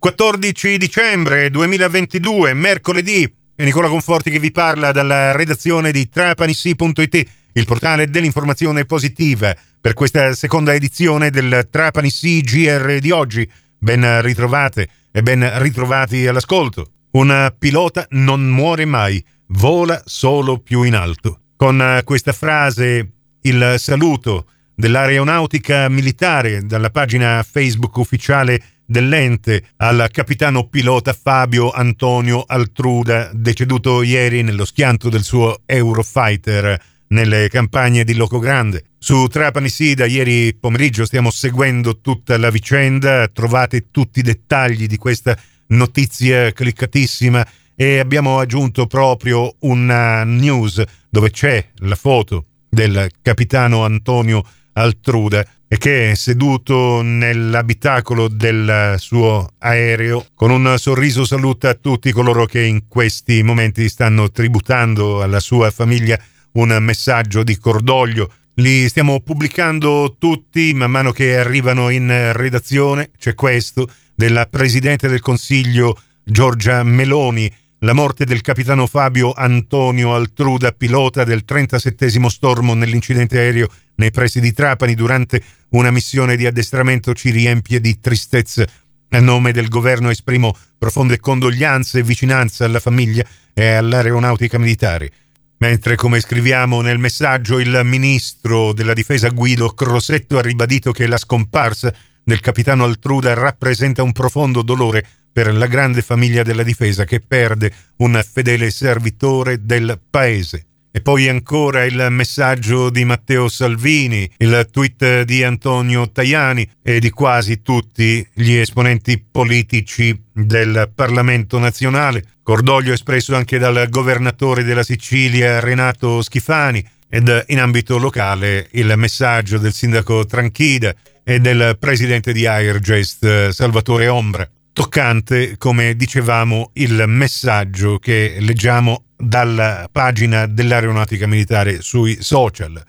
14 dicembre 2022, mercoledì. È Nicola Conforti che vi parla dalla redazione di trapanissi.it, il portale dell'informazione positiva, per questa seconda edizione del Trapani GR di oggi. Ben ritrovate e ben ritrovati all'ascolto. Un pilota non muore mai, vola solo più in alto. Con questa frase il saluto dell'aeronautica militare dalla pagina Facebook ufficiale dell'ente al capitano pilota Fabio Antonio Altruda, deceduto ieri nello schianto del suo Eurofighter nelle campagne di Loco Grande. Su Trapani Sì, da ieri pomeriggio stiamo seguendo tutta la vicenda, trovate tutti i dettagli di questa notizia cliccatissima e abbiamo aggiunto proprio una news dove c'è la foto del capitano Antonio Altruda e che seduto nell'abitacolo del suo aereo con un sorriso saluta tutti coloro che in questi momenti stanno tributando alla sua famiglia un messaggio di cordoglio. Li stiamo pubblicando tutti man mano che arrivano in redazione. C'è questo della Presidente del Consiglio Giorgia Meloni la morte del capitano Fabio Antonio Altruda, pilota del 37 stormo nell'incidente aereo nei pressi di Trapani durante una missione di addestramento, ci riempie di tristezza. A nome del governo esprimo profonde condoglianze e vicinanza alla famiglia e all'aeronautica militare. Mentre, come scriviamo nel messaggio, il ministro della difesa Guido Crosetto ha ribadito che la scomparsa del capitano Altruda rappresenta un profondo dolore per la grande famiglia della difesa che perde un fedele servitore del paese. E poi ancora il messaggio di Matteo Salvini, il tweet di Antonio Tajani e di quasi tutti gli esponenti politici del Parlamento nazionale. Cordoglio espresso anche dal governatore della Sicilia Renato Schifani ed in ambito locale il messaggio del sindaco Tranchida e del presidente di Airgest Salvatore Ombra toccante, come dicevamo, il messaggio che leggiamo dalla pagina dell'aeronautica militare sui social.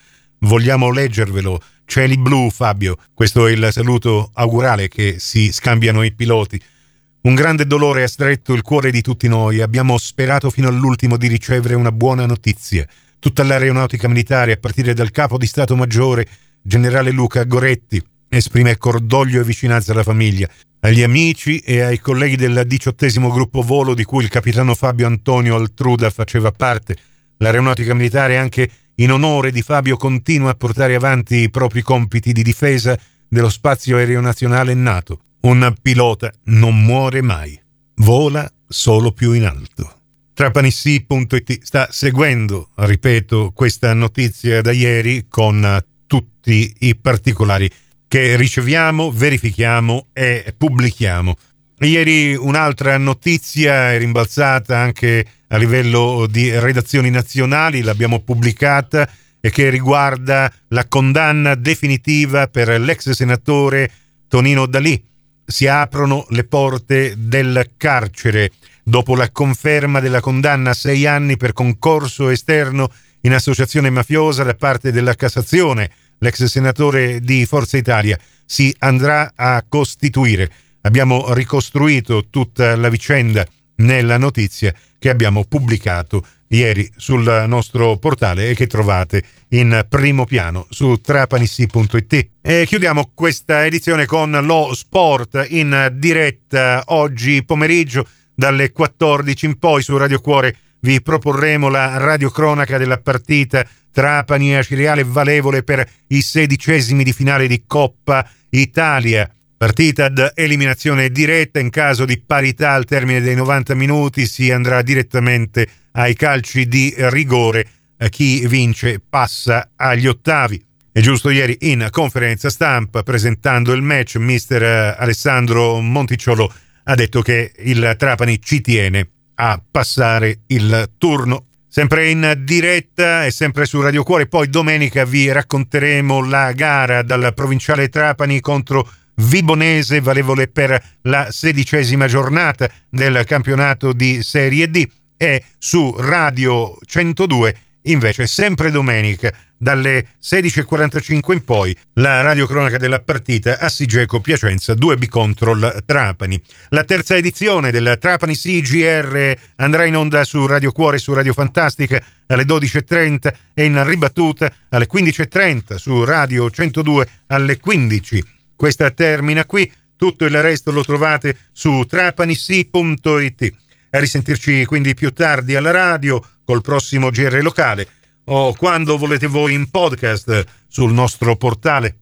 Vogliamo leggervelo. Cieli blu, Fabio. Questo è il saluto augurale che si scambiano i piloti. Un grande dolore ha stretto il cuore di tutti noi. Abbiamo sperato fino all'ultimo di ricevere una buona notizia. Tutta l'aeronautica militare, a partire dal capo di Stato Maggiore, generale Luca Goretti, esprime cordoglio e vicinanza alla famiglia agli amici e ai colleghi del diciottesimo gruppo volo di cui il capitano Fabio Antonio Altruda faceva parte. L'aeronautica militare, anche in onore di Fabio, continua a portare avanti i propri compiti di difesa dello spazio aereo nazionale nato. Un pilota non muore mai, vola solo più in alto. Trapanissi.it sta seguendo, ripeto, questa notizia da ieri con tutti i particolari che riceviamo, verifichiamo e pubblichiamo. Ieri un'altra notizia è rimbalzata anche a livello di redazioni nazionali, l'abbiamo pubblicata e che riguarda la condanna definitiva per l'ex senatore Tonino Dalì. Si aprono le porte del carcere dopo la conferma della condanna a sei anni per concorso esterno in associazione mafiosa da parte della Cassazione l'ex senatore di Forza Italia, si andrà a costituire. Abbiamo ricostruito tutta la vicenda nella notizia che abbiamo pubblicato ieri sul nostro portale e che trovate in primo piano su trapanissi.it. E chiudiamo questa edizione con lo sport in diretta oggi pomeriggio dalle 14 in poi su Radio Cuore vi proporremo la radiocronaca della partita Trapani a Ciriale valevole per i sedicesimi di finale di Coppa Italia. Partita ad eliminazione diretta, in caso di parità al termine dei 90 minuti si andrà direttamente ai calci di rigore. Chi vince passa agli ottavi. E giusto ieri in conferenza stampa presentando il match, mister Alessandro Monticciolo ha detto che il Trapani ci tiene a passare il turno. Sempre in diretta e sempre su Radio Cuore, poi domenica vi racconteremo la gara dal provinciale Trapani contro Vibonese, valevole per la sedicesima giornata del campionato di Serie D. E su Radio 102 invece sempre domenica dalle 16.45 in poi la radiocronaca della partita a Sigeco Piacenza 2B Control Trapani. La terza edizione del Trapani CGR andrà in onda su Radio Cuore e su Radio Fantastica alle 12.30 e in ribattuta alle 15.30 su Radio 102 alle 15. Questa termina qui, tutto il resto lo trovate su trapanisi.it. A risentirci quindi più tardi alla radio col prossimo GR locale o quando volete voi in podcast sul nostro portale